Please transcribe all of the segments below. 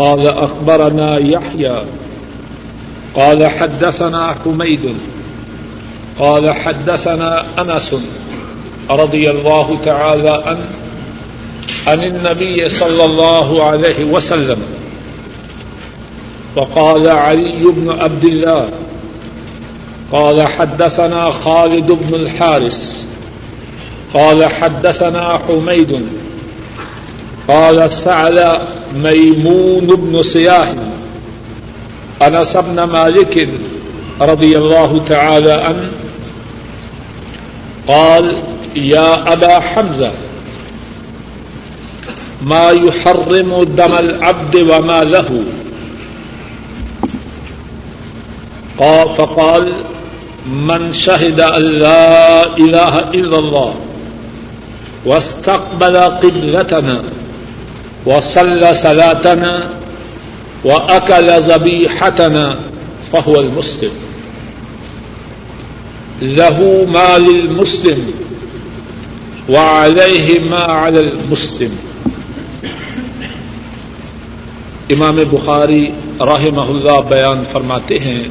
قال أخبرنا يحيى قال حدثنا حميد قال حدثنا أنس رضي الله تعالى عنه عن النبي صلى الله عليه وسلم وقال علي بن عبد الله قال حدثنا خالد بن الحارس قال حدثنا حميد قال سعل ميمون بن سياح انس بن مالك رضي الله تعالى عنه قال يا أبا حمزة ما يحرم دم العبد وما له قال فقال من شهد أن لا إله إلا الله واستقبل قبلتنا وصلى صلاتنا وأكل ذبيحتنا فهو المسلم. له ما للمسلم وعليه ما على المسلم. امام بخاری رحمہ اللہ بیان فرماتے ہیں،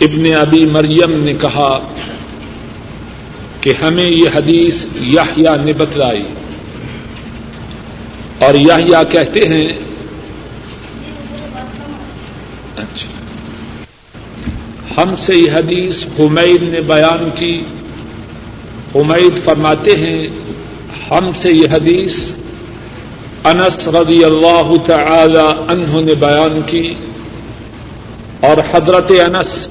ابن ابی مریم نے کہا کہ ہمیں یہ حدیث یحیا نے بتلائی۔ اور یحیا کہتے ہیں اچھا۔ ہم سے یہ حدیث حمید نے بیان کی۔ حمید فرماتے ہیں، ہم سے یہ حدیث انس رضی اللہ تعالی عنہ نے بیان کی اور حضرت انس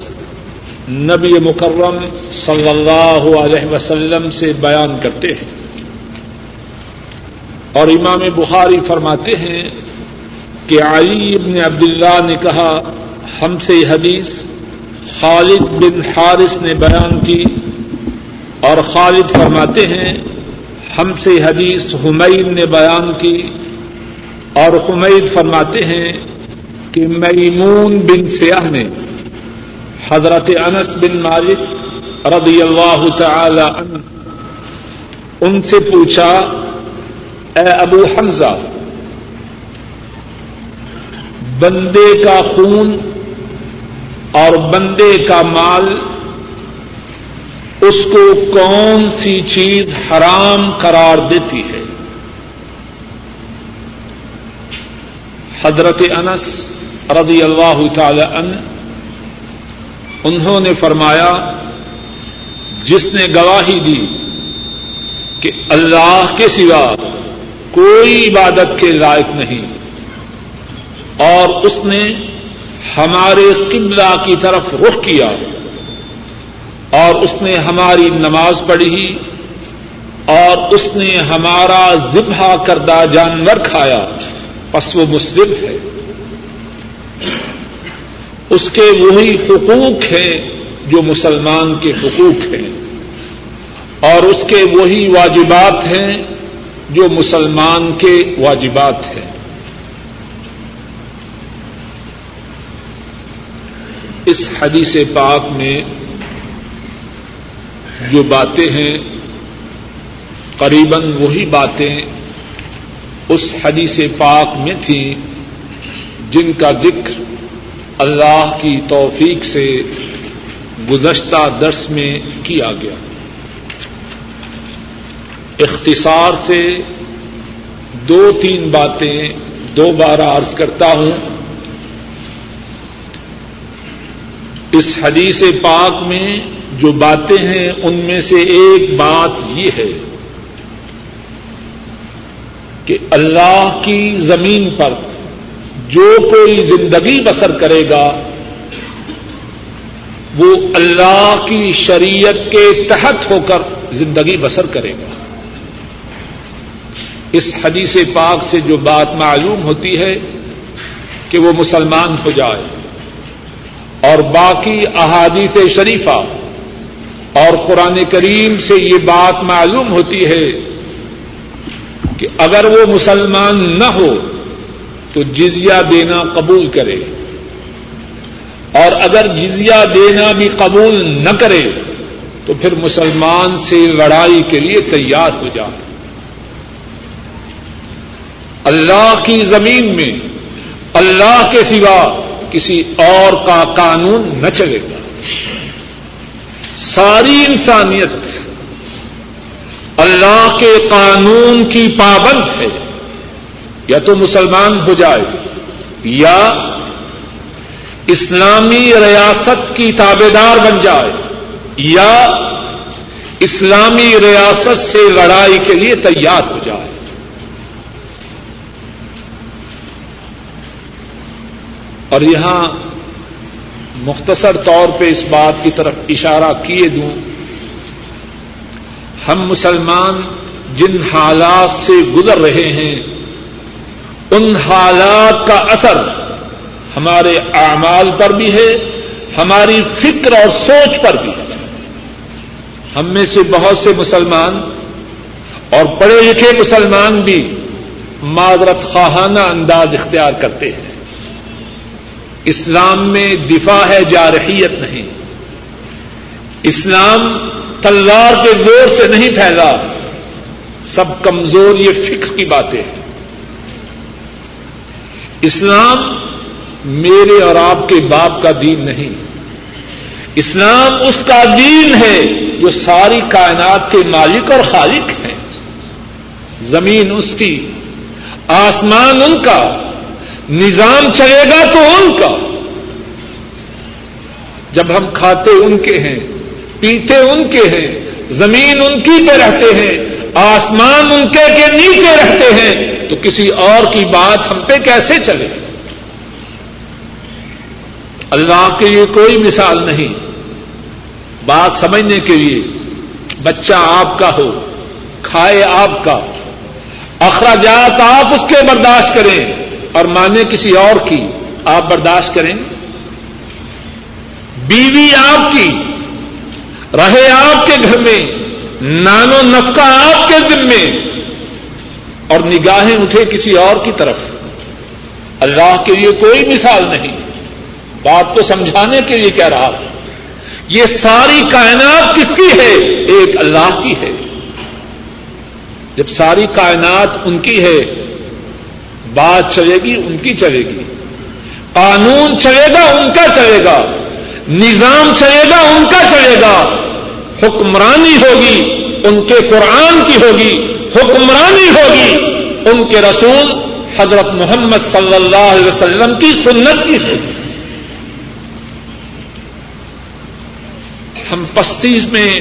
نبی مکرم صلی اللہ علیہ وسلم سے بیان کرتے ہیں۔ اور امام بخاری فرماتے ہیں کہ علی ابن عبداللہ نے کہا، ہم سے یہ حدیث خالد بن حارث نے بیان کی اور خالد فرماتے ہیں، ہم سے حدیث حمید نے بیان کی اور حمید فرماتے ہیں کہ میمون بن سیاح نے حضرت انس بن مالک رضی اللہ تعالی عنہ ان سے پوچھا اے ابو حمزہ، بندے کا خون اور بندے کا مال، اس کو کون سی چیز حرام قرار دیتی ہے؟ حضرت انس رضی اللہ تعالی عنہ، انہوں نے فرمایا، جس نے گواہی دی کہ اللہ کے سوا کوئی عبادت کے لائق نہیں۔ اور اس نے ہمارے قبلہ کی طرف رخ کیا۔ اور اس نے ہماری نماز پڑھی۔ اور اس نے ہمارا ذبح کردہ جانور کھایا۔ پس وہ مسلم ہے۔ اس کے وہی حقوق ہیں جو مسلمان کے حقوق ہیں۔ اور اس کے وہی واجبات ہیں جو مسلمان کے واجبات ہیں۔ اس حدیث پاک میں جو باتیں ہیں قریب وہی باتیں اس حدیث پاک میں تھیں جن کا ذکر اللہ کی توفیق سے گزشتہ درس میں کیا گیا۔ اختصار سے دو تین باتیں دو بار عرض کرتا ہوں۔ اس حدیث پاک میں جو باتیں ہیں، ان میں سے ایک بات یہ ہے کہ اللہ کی زمین پر جو کوئی زندگی بسر کرے گا، وہ اللہ کی شریعت کے تحت ہو کر زندگی بسر کرے گا۔ اس حدیث پاک سے جو بات معلوم ہوتی ہے کہ وہ مسلمان ہو جائے اور باقی احادیث شریفہ اور قرآن کریم سے یہ بات معلوم ہوتی ہے کہ اگر وہ مسلمان نہ ہو تو جزیہ دینا قبول کرے اور اگر جزیہ دینا بھی قبول نہ کرے تو پھر مسلمان سے لڑائی کے لیے تیار ہو جائے اللہ کی زمین میں، اللہ کے سوا کسی اور کا قانون نہ چلے۔ گا ساری انسانیت اللہ کے قانون کی پابند ہے۔ یا تو مسلمان ہو جائے یا اسلامی ریاست کی تابے دار بن جائے یا اسلامی ریاست سے لڑائی کے لیے تیار ہو جائے۔ اور یہاں مختصر طور پہ اس بات کی طرف اشارہ کیے دوں۔ ہم مسلمان جن حالات سے گزر رہے ہیں، ان حالات کا اثر ہمارے اعمال پر بھی ہے، ہماری فکر اور سوچ پر بھی ہے۔ ہم میں سے بہت سے مسلمان اور پڑھے لکھے مسلمان بھی معذرت خواہانہ انداز اختیار کرتے ہیں۔ اسلام میں دفاع ہے، جارحیت نہیں۔ اسلام تلوار کے زور سے نہیں پھیلا۔ سب کمزور، یہ فکر کی باتیں ہیں۔ اسلام میرے اور آپ کے باپ کا دین نہیں۔ اسلام اس کا دین ہے جو ساری کائنات کے مالک اور خالق ہیں۔ زمین اس کی، آسمان ان کا۔ نظام چلے گا تو ان کا۔ جب ہم کھاتے ان کے ہیں، پیتے ان کے ہیں، زمین ان کی پہ رہتے ہیں، آسمان ان کے کے نیچے رہتے ہیں، تو کسی اور کی بات ہم پہ کیسے چلے؟ اللہ کے لیے کوئی مثال نہیں۔ بات سمجھنے کے لیے، بچہ آپ کا ہو، کھائے آپ کا۔ اخراجات آپ اس کے برداشت کریں۔ اور مانے کسی اور کی، آپ برداشت کریں۔ بیوی آپ کی، رہے آپ کے گھر میں، نانو نفقہ آپ کے ذمے۔ اور نگاہیں اٹھے کسی اور کی طرف۔ اللہ کے لیے کوئی مثال نہیں۔ بات کو سمجھانے کے لیے کہہ رہا یہ ساری کائنات کس کی ہے؟ ایک اللہ کی ہے۔ جب ساری کائنات ان کی ہے بات چلے گی، ان کی چلے گی۔ قانون چلے گا، ان کا چلے گا۔ نظام چلے گا، ان کا چلے گا۔ حکمرانی ہوگی، ان کے قرآن کی ہوگی۔ حکمرانی ہوگی، ان کے رسول حضرت محمد صلی اللہ علیہ وسلم کی سنت کی ہوگی۔ ہم پستیز میں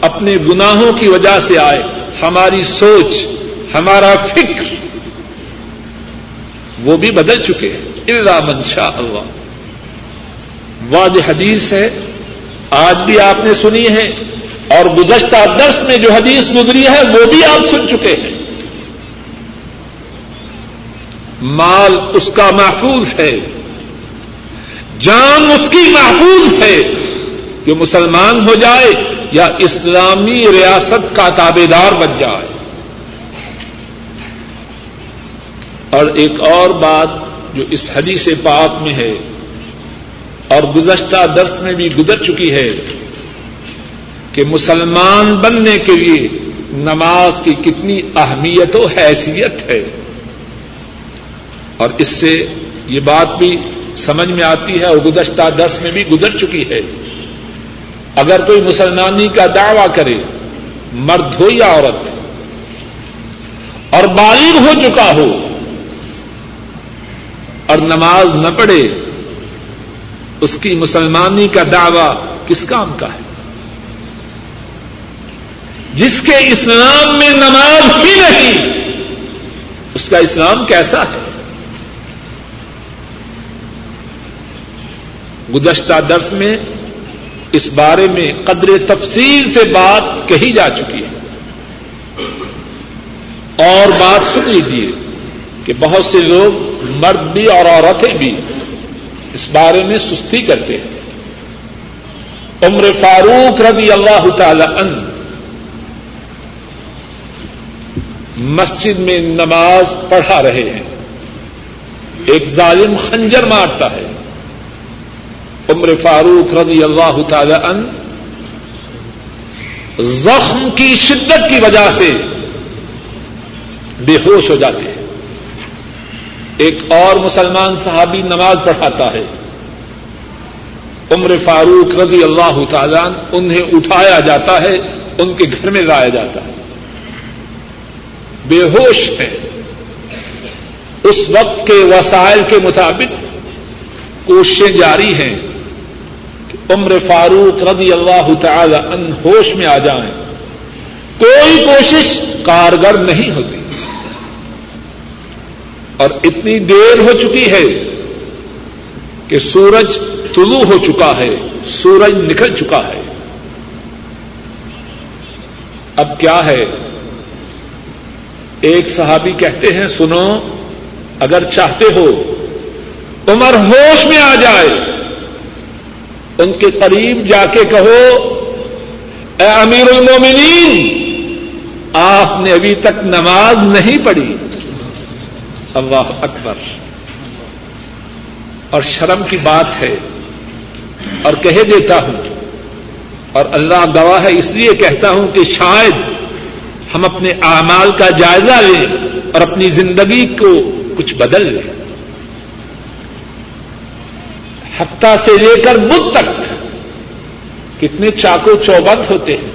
اپنے گناہوں کی وجہ سے آئے۔ ہماری سوچ، ہمارا فکر وہ بھی بدل چکے ہیں۔ اللہ منشا اللہ واض حدیث ہے۔ آج بھی آپ نے سنی ہے۔ اور گزشتہ درس میں جو حدیث گزری ہے، وہ بھی آپ سن چکے ہیں۔ مال اس کا محفوظ ہے۔ جان اس کی محفوظ ہے۔ کہ مسلمان ہو جائے یا اسلامی ریاست کا تابے دار بن جائے۔ اور ایک اور بات جو اس حدیث پاک میں ہے اور گزشتہ درس میں بھی گزر چکی ہے کہ مسلمان بننے کے لیے نماز کی کتنی اہمیت و حیثیت ہے۔ اور اس سے یہ بات بھی سمجھ میں آتی ہے اور گزشتہ درس میں بھی گزر چکی ہے۔ اگر کوئی مسلمانی کا دعوی کرے، مرد ہو یا عورت، اور بالغ ہو چکا ہو اور نماز نہ پڑھے، اس کی مسلمانی کا دعوی کس کام کا ہے؟ جس کے اسلام میں نماز بھی نہیں، اس کا اسلام کیسا ہے؟ گزشتہ درس میں اس بارے میں قدر تفصیل سے بات کہی جا چکی ہے۔ اور بات سن لیجیے کہ بہت سے لوگ مرد بھی اور عورتیں بھی اس بارے میں سستی کرتے ہیں۔ عمر فاروق رضی اللہ تعالی ان مسجد میں نماز پڑھا رہے ہیں۔ ایک ظالم خنجر مارتا ہے۔ عمر فاروق رضی اللہ تعالی ان زخم کی شدت کی وجہ سے بے ہوش ہو جاتے ہیں۔ ایک اور مسلمان صحابی نماز پڑھاتا ہے۔ عمر فاروق رضی اللہ تعالیٰ انہیں اٹھایا جاتا ہے، ان کے گھر میں لایا جاتا ہے۔ بے ہوش ہے۔ اس وقت کے وسائل کے مطابق کوششیں جاری ہیں کہ عمر فاروق رضی اللہ تعالی ان ہوش میں آ جائیں۔ کوئی کوشش کارگر نہیں ہوتی۔ اور اتنی دیر ہو چکی ہے کہ سورج طلوع ہو چکا ہے، سورج نکل چکا ہے۔ اب کیا ہے؟ ایک صحابی کہتے ہیں، سنو، اگر چاہتے ہو، عمر ہوش میں آ جائے۔ ان کے قریب جا کے کہو، اے امیر المومنین، آپ نے ابھی تک نماز نہیں پڑھی۔ اللہ اکبر۔ اور شرم کی بات ہے۔ اور کہہ دیتا ہوں۔ اور اللہ گواہ ہے، اس لیے کہتا ہوں کہ شاید ہم اپنے اعمال کا جائزہ لیں اور اپنی زندگی کو کچھ بدل لیں۔ ہفتہ سے لے کر بدھ تک کتنے چاقو چوبند ہوتے ہیں۔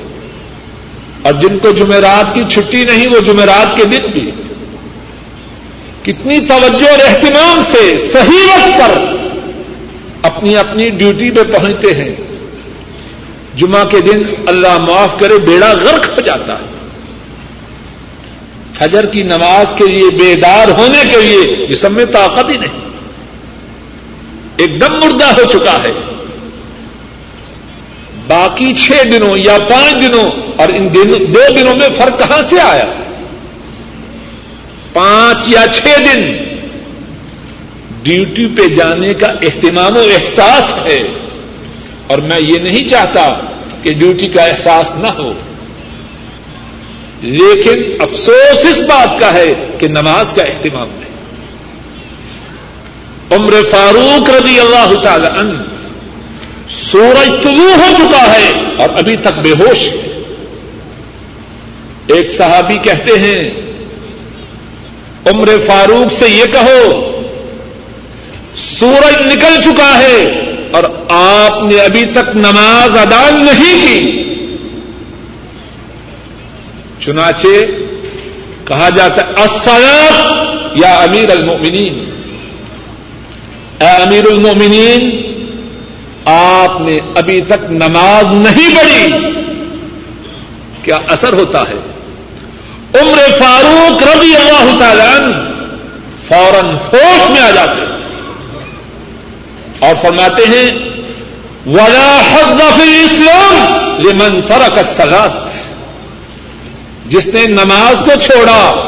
اور جن کو جمعرات کی چھٹی نہیں، وہ جمعرات کے دن بھی۔ کتنی توجہ اور اہتمام سے صحیح وقت پر اپنی اپنی ڈیوٹی پہ پہنچتے ہیں۔ جمعہ کے دن اللہ معاف کرے، بیڑا غرق ہو جاتا ہے۔ فجر کی نماز کے لیے بیدار ہونے کے لیے جسم میں طاقت ہی نہیں۔ ایک دم مردہ ہو چکا ہے۔ باقی چھ دنوں یا پانچ دنوں اور ان دنوں دو دنوں میں فرق کہاں سے آیا؟ پانچ یا چھ دن ڈیوٹی پہ جانے کا اہتمام و احساس ہے اور میں یہ نہیں چاہتا کہ ڈیوٹی کا احساس نہ ہو۔ لیکن افسوس اس بات کا ہے کہ نماز کا اہتمام نہیں۔ عمر فاروق رضی اللہ تعالی عنہ سورج طلوع ہو چکا ہے اور ابھی تک بے ہوش ہے۔ ایک صحابی کہتے ہیں عمر فاروق سے یہ کہو، سورج نکل چکا ہے اور آپ نے ابھی تک نماز ادا نہیں کی۔ چنانچہ کہا جاتا ہے اصل یا امیر المومنین اے امیر المومنین آپ نے ابھی تک نماز نہیں پڑھی۔ کیا اثر ہوتا ہے؟ عمر فاروق رضی اللہ تعالی فوراً ہوش میں آ جاتے اور فرماتے ہیں، ولا حض فی اسلام لمن ترک الصلاۃ جس نے نماز کو چھوڑا،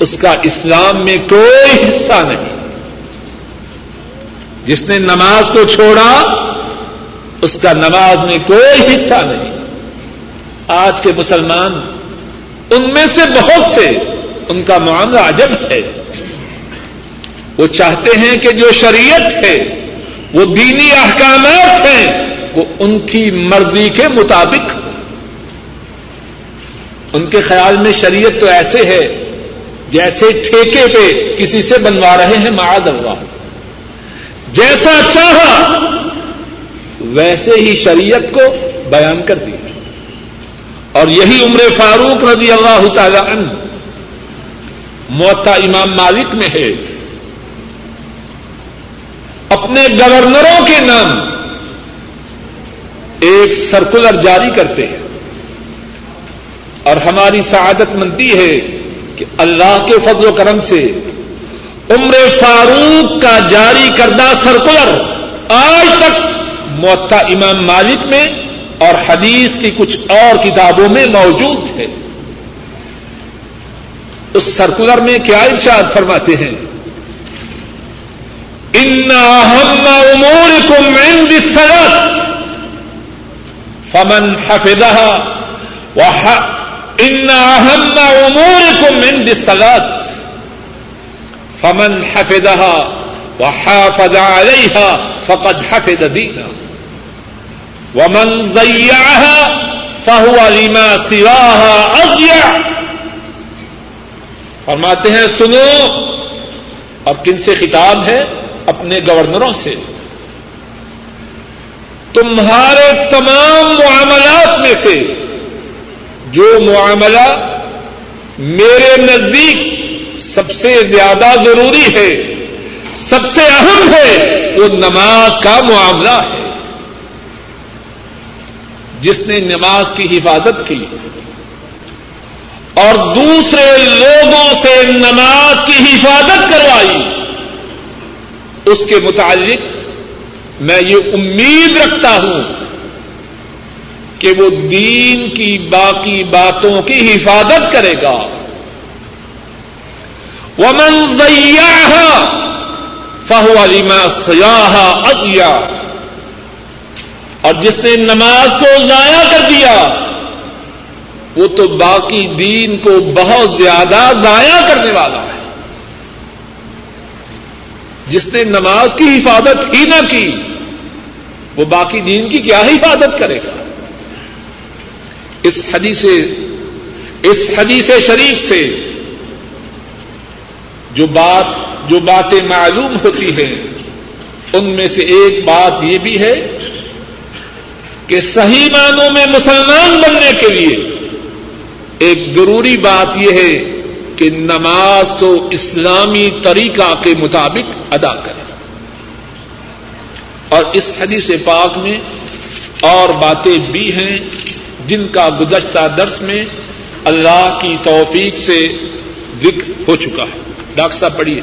اس کا اسلام میں کوئی حصہ نہیں۔ جس نے نماز کو چھوڑا، اس کا نماز میں کوئی حصہ نہیں۔ آج کے مسلمان ان میں سے بہت سے ان کا معاملہ عجب ہے۔ وہ چاہتے ہیں کہ جو شریعت ہے، وہ دینی احکامات ہیں، وہ ان کی مرضی کے مطابق۔ ان کے خیال میں شریعت تو ایسے ہے، جیسے ٹھیکے پہ کسی سے بنوا رہے ہیں معاد اللہ جیسا اچھا چاہا ویسے ہی شریعت کو بیان کر دیا اور یہی عمر فاروق رضی اللہ تعالی عنہ معتا امام مالک میں ہے۔ اپنے گورنروں کے نام ایک سرکولر جاری کرتے ہیں۔ اور ہماری سعادت مندی ہے کہ اللہ کے فضل و کرم سے عمر فاروق کا جاری کردہ سرکولر آج تک معتا امام مالک میں اور حدیث کی کچھ اور کتابوں میں موجود ہے اس سرکولر میں کیا ارشاد فرماتے ہیں؟ ان امور کو مین دست فمن حفظہ ان اہم امورکم عند الصلاة فمن حفظها وحافظ عليها فقد حفظ دينه ومن ضيعها فهو لما سواها اضيع فرماتے ہیں، سنو اور کن سے خطاب ہے؟ اپنے گورنروں سے۔ تمہارے تمام معاملات میں سے جو معاملہ میرے نزدیک سب سے زیادہ ضروری ہے، سب سے اہم ہے، وہ نماز کا معاملہ ہے۔ جس نے نماز کی حفاظت کی اور دوسرے لوگوں سے نماز کی حفاظت کروائی اس کے متعلق میں یہ امید رکھتا ہوں کہ وہ دین کی باقی باتوں کی حفاظت کرے گا۔ وہ منزیہ فہو علیما سیاح ادیا اور جس نے نماز کو ضائع کر دیا، وہ تو باقی دین کو بہت زیادہ ضائع کرنے والا ہے۔ جس نے نماز کی حفاظت ہی نہ کی، وہ باقی دین کی کیا حفاظت کرے گا؟ اس حدیث اس حدیث شریف سے جو بات، جو باتیں معلوم ہوتی ہیں، ان میں سے ایک بات یہ بھی ہے کہ صحیح معنوں میں مسلمان بننے کے لیے ایک ضروری بات یہ ہے کہ نماز کو اسلامی طریقہ کے مطابق ادا کرے۔ اور اس حدیث پاک میں اور باتیں بھی ہیں جن کا گزشتہ درس میں اللہ کی توفیق سے ذکر ہو چکا ہے۔ ڈاکٹر صاحب، پڑھیے۔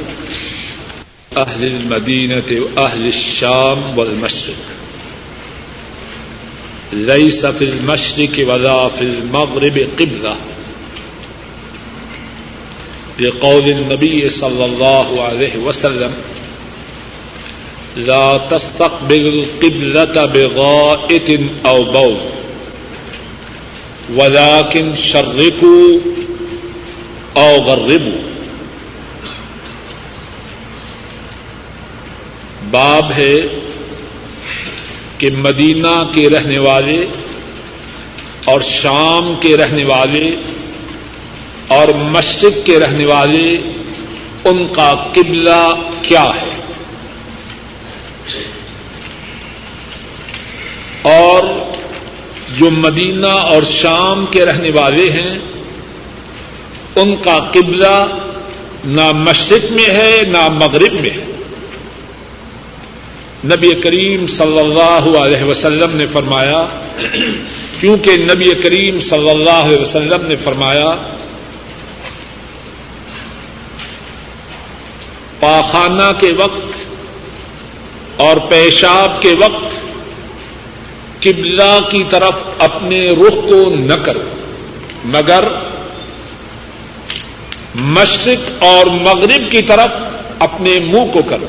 اہل المدینت اہل الشام والمشرق۔ ليس في المشرق ولا في المغرب قبلة. لقول النبي صلى الله عليه وسلم، لا تستقبل القبلة بغائط أو بول ولكن شرقوا أو غربوا. باب ہے کہ مدینہ کے رہنے والے اور شام کے رہنے والے اور مشرق کے رہنے والے ان کا قبلہ کیا ہے؟ اور جو مدینہ اور شام کے رہنے والے ہیں، ان کا قبلہ نہ مشرق میں ہے، نہ مغرب میں ہے۔ نبی کریم صلی اللہ علیہ وسلم نے فرمایا کیونکہ نبی کریم صلی اللہ علیہ وسلم نے فرمایا، پاخانہ کے وقت اور پیشاب کے وقت قبلہ کی طرف اپنے رخ کو نہ کرو، مگر مشرق اور مغرب کی طرف اپنے منہ کو کرو۔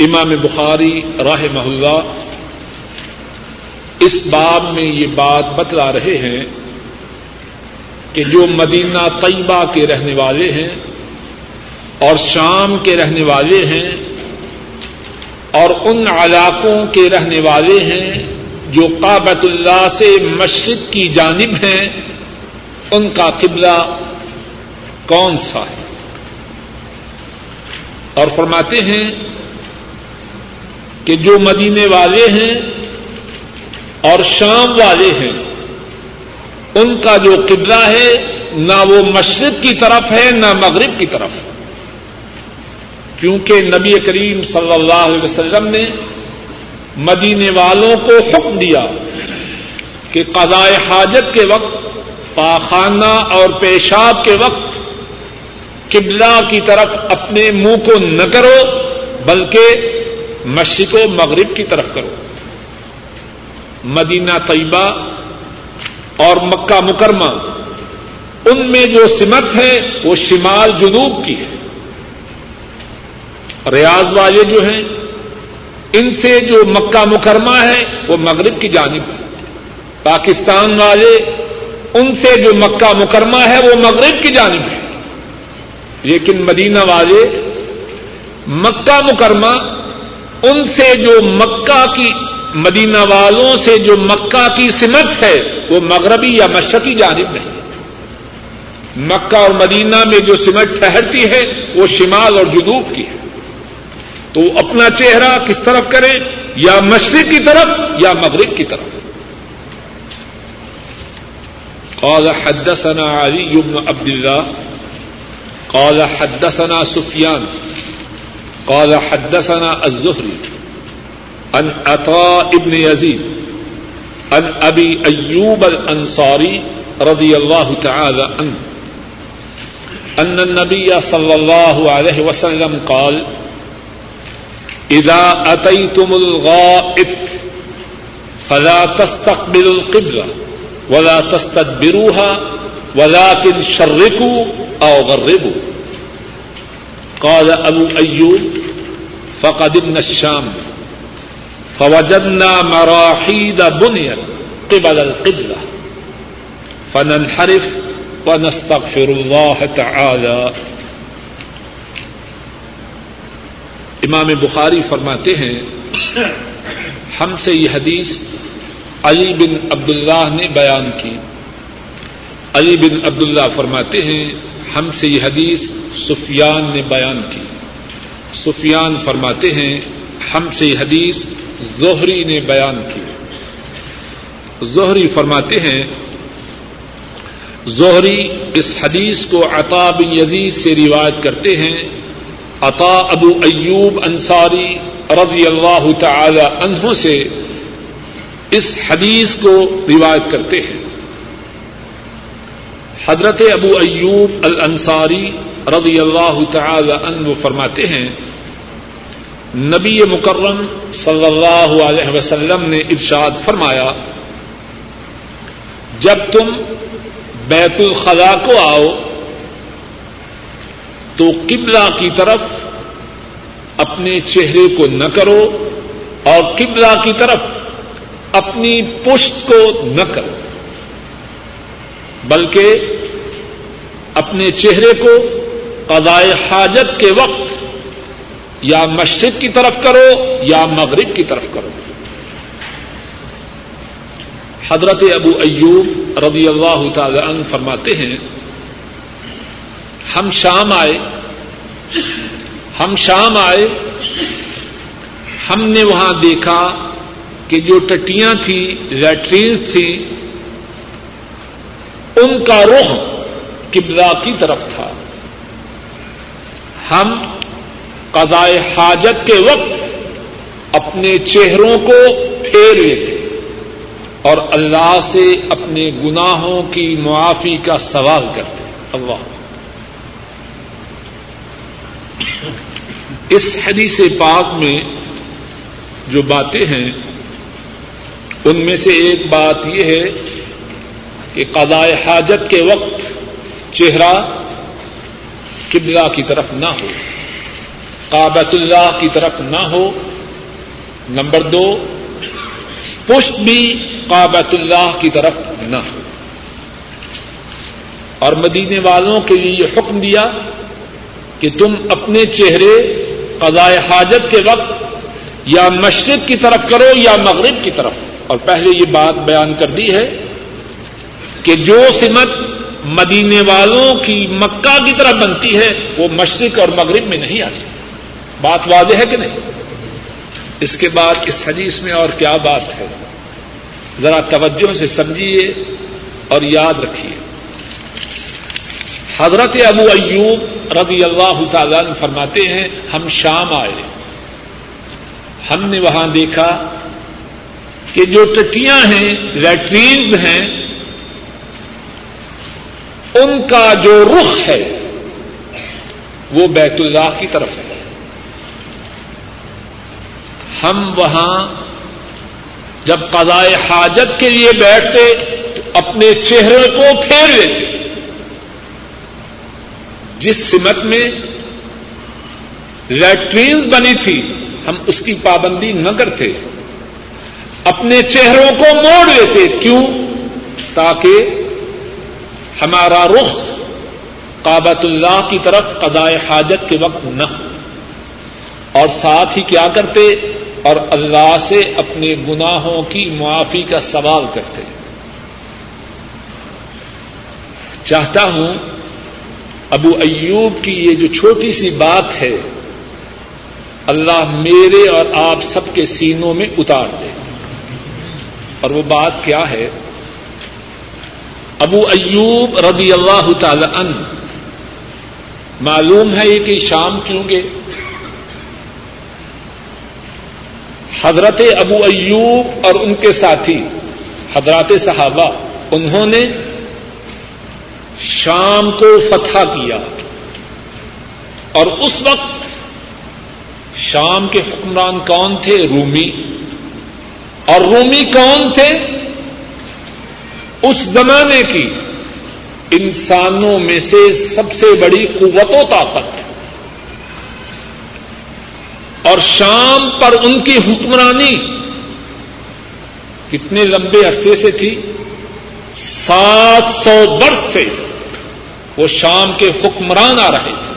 امام بخاری راہ محلہ اس باب میں یہ بات بتلا رہے ہیں کہ جو مدینہ طیبہ کے رہنے والے ہیں اور شام کے رہنے والے ہیں اور ان علاقوں کے رہنے والے ہیں جو کابت اللہ سے مشرق کی جانب ہیں، ان کا قبلہ کون سا ہے؟ اور فرماتے ہیں کہ جو مدینے والے ہیں اور شام والے ہیں، ان کا جو قبلہ ہے، نہ وہ مشرق کی طرف ہے، نہ مغرب کی طرف۔ کیونکہ نبی کریم صلی اللہ علیہ وسلم نے مدینے والوں کو حکم دیا کہ قضاء حاجت کے وقت، پاخانہ اور پیشاب کے وقت قبلہ کی طرف اپنے منہ کو نہ کرو، بلکہ مشرق و مغرب کی طرف کرو۔ مدینہ طیبہ اور مکہ مکرمہ، ان میں جو سمت ہے وہ شمال جنوب کی ہے۔ ریاض والے جو ہیں، ان سے جو مکہ مکرمہ ہے وہ مغرب کی جانب ہے۔ پاکستان والے، ان سے جو مکہ مکرمہ ہے وہ مغرب کی جانب ہے۔ لیکن مدینہ والے، مکہ مکرمہ ان سے جو مکہ کی مدینہ والوں سے جو مکہ کی سمت ہے، وہ مغربی یا مشرقی جانب نہیں مکہ اور مدینہ میں جو سمٹ ٹھہرتی ہے، وہ شمال اور جنوب کی ہے۔ تو وہ اپنا چہرہ کس طرف کرے یا مشرق کی طرف یا مغرب کی طرف۔ قال حدثنا علي بن عبد الله قال حدثنا سفيان قال حدثنا الزهري عن عطاء بن يزيد عن ابي ايوب الانصاري رضي الله تعالى عنه ان النبي صلى الله عليه وسلم قال اذا اتيتم الغائط فلا تستقبلوا القبله ولا تستدبروها ولكن شركوا او غربوا قال ابو ايوب فقدمنا الشام فوجدنا مراحيد بنيت قبل القبلة فننحرف ونستغفر الله تعالى. امام بخاری فرماتے ہیں، ہم سے یہ حدیث علی بن عبد اللہ نے بیان کی۔ علی بن عبد اللہ فرماتے ہیں ہم سے یہ حدیث سفیان نے بیان کی۔ سفیان فرماتے ہیں، ہم سے یہ حدیث زہری نے بیان کی۔ زہری فرماتے ہیں، زہری اس حدیث کو عطا بن یزید سے روایت کرتے ہیں۔ عطا ابو ایوب انصاری رضی اللہ تعالی عنہ سے اس حدیث کو روایت کرتے ہیں۔ حضرت ابو ایوب الانصاری رضی اللہ تعالی عنہ فرماتے ہیں، نبی مکرم صلی اللہ علیہ وسلم نے ارشاد فرمایا، جب تم بیت الخلا کو آؤ، تو قبلہ کی طرف اپنے چہرے کو نہ کرو اور قبلہ کی طرف اپنی پشت کو نہ کرو، بلکہ اپنے چہرے کو قضائے حاجت کے وقت یا مشرق کی طرف کرو یا مغرب کی طرف کرو۔ حضرت ابو ایوب رضی اللہ تعالی عنہ فرماتے ہیں، ہم شام آئے، ہم شام آئے، ہم نے وہاں دیکھا کہ جو ٹٹیاں تھیں لیٹرینس تھیں، ان کا رخ قبلہ کی طرف تھا۔ ہم قضائے حاجت کے وقت اپنے چہروں کو پھیر لیتے اور اللہ سے اپنے گناہوں کی معافی کا سوال کرتے۔ اللہ۔ اس حدیث پاک میں جو باتیں ہیں، ان میں سے ایک بات یہ ہے کہ قضائے حاجت کے وقت چہرہ قبلہ کی طرف نہ ہو کابت اللہ کی طرف نہ ہو۔ نمبر دو، پشت بھی کابت اللہ کی طرف نہ ہو۔ اور مدینے والوں کے لیے یہ حکم دیا کہ تم اپنے چہرے قضائے حاجت کے وقت یا مشرق کی طرف کرو یا مغرب کی طرف۔ اور پہلے یہ بات بیان کر دی ہے کہ جو سمت مدینے والوں کی مکہ کی طرف بنتی ہے، وہ مشرق اور مغرب میں نہیں آتی۔ بات واضح ہے کہ نہیں؟ اس کے بعد اس حدیث میں اور کیا بات ہے؟ ذرا توجہ سے سمجھیے اور یاد رکھیے۔ حضرت ابو ایوب رضی اللہ تعالیٰ نے فرماتے ہیں، ہم شام آئے۔ ہم نے وہاں دیکھا کہ جو ٹٹیاں ہیں، لیٹرینز ہیں ان کا جو رخ ہے، وہ بیت اللہ کی طرف ہے۔ ہم وہاں جب قضائے حاجت کے لیے بیٹھتے، تو اپنے چہرے کو پھیر لیتے۔ جس سمت میں لیٹرینز بنی تھی، ہم اس کی پابندی نہ کرتے۔ اپنے چہروں کو موڑ لیتے۔ کیوں؟ تاکہ ہمارا رخ کابت اللہ کی طرف قدائے حاجت کے وقت نہ ہو۔ اور ساتھ ہی کیا کرتے اور اللہ سے اپنے گناہوں کی معافی کا سوال کرتے۔ چاہتا ہوں ابو ایوب کی یہ جو چھوٹی سی بات ہے، اللہ میرے اور آپ سب کے سینوں میں اتار دے۔ اور وہ بات کیا ہے؟ ابو ایوب رضی اللہ تعالی ان معلوم ہے یہ کہ شام کیوں گے حضرت ابو ایوب اور ان کے ساتھی، حضرات صحابہ، انہوں نے شام کو فتح کیا اور اس وقت شام کے حکمران کون تھے؟ رومی۔ اور رومی کون تھے؟ اس زمانے کی انسانوں میں سے سب سے بڑی قوت و طاقت اور شام پر ان کی حکمرانی کتنے لمبے عرصے سے تھی؟ سات سو برس سے وہ شام کے حکمران آ رہے تھے۔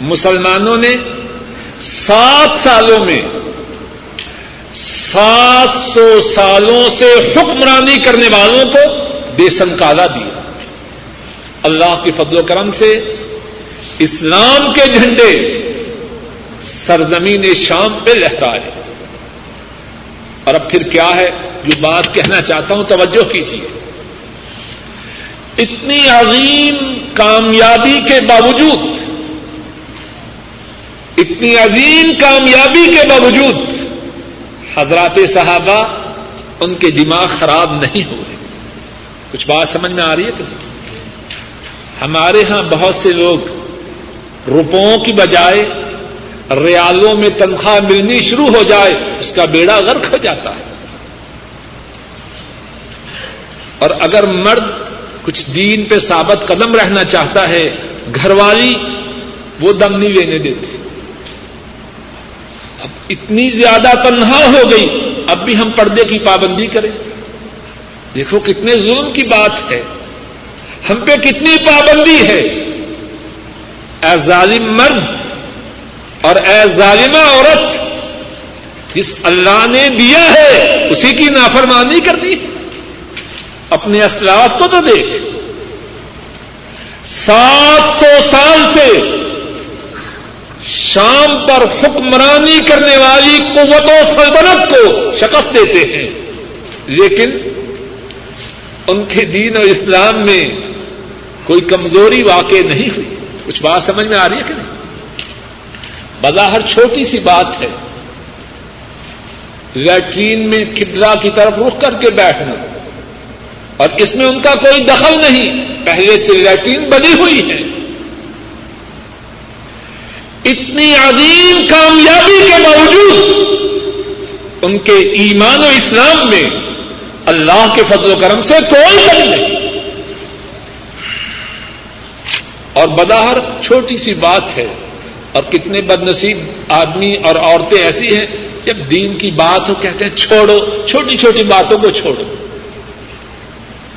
مسلمانوں نے سات سالوں میں سات سو سالوں سے حکمرانی کرنے والوں کو بے سنکالا دیا۔ اللہ کے فضل و کرم سے اسلام کے جھنڈے سرزمین شام پہ لہرائے اور اب پھر کیا ہے؟ جو بات کہنا چاہتا ہوں، توجہ کیجیے اتنی عظیم کامیابی کے باوجود، اتنی عظیم کامیابی کے باوجود حضرات صحابہ ان کے دماغ خراب نہیں ہو رہے کچھ بات سمجھ میں آ رہی ہے کہ ہمارے ہاں بہت سے لوگ روپوں کی بجائے ریالوں میں تنخواہ ملنی شروع ہو جائے، اس کا بیڑا غرق ہو جاتا ہے۔ اور اگر مرد کچھ دین پہ ثابت قدم رہنا چاہتا ہے، گھر والی وہ دم نہیں لینے دیتی۔ اتنی زیادہ تنہا ہو گئی، اب بھی ہم پردے کی پابندی کریں۔ دیکھو کتنے ظلم کی بات ہے۔ ہم پہ کتنی پابندی ہے۔ اے ظالم مرد اور اے ظالمہ عورت، جس اللہ نے دیا ہے، اسی کی نافرمانی کرنی ہے۔ اپنے اسلاف کو تو دیکھ۔ سات سو سال سے شام پر حکمرانی کرنے والی قوت و سلطنت کو شکست دیتے ہیں۔ لیکن ان کے دین اور اسلام میں کوئی کمزوری واقع نہیں ہوئی۔ کچھ بات سمجھ میں آ رہی ہے کہ نہیں؟ بظاہر چھوٹی سی بات ہے۔ لیٹرین میں قبلہ کی طرف رخ کر کے بیٹھنا۔ اور اس میں ان کا کوئی دخل نہیں۔ پہلے سے لیٹرین بنی ہوئی ہے۔ اتنی عظیم کامیابی کے باوجود ان کے ایمان و اسلام میں اللہ کے فضل و کرم سے کوئی کمی نہیں۔ اور بداہر چھوٹی سی بات ہے، اور کتنے بد نصیب آدمی اور عورتیں ایسی ہیں، جب دین کی بات ہو کہتے ہیں، چھوڑو، چھوٹی چھوٹی باتوں کو چھوڑو۔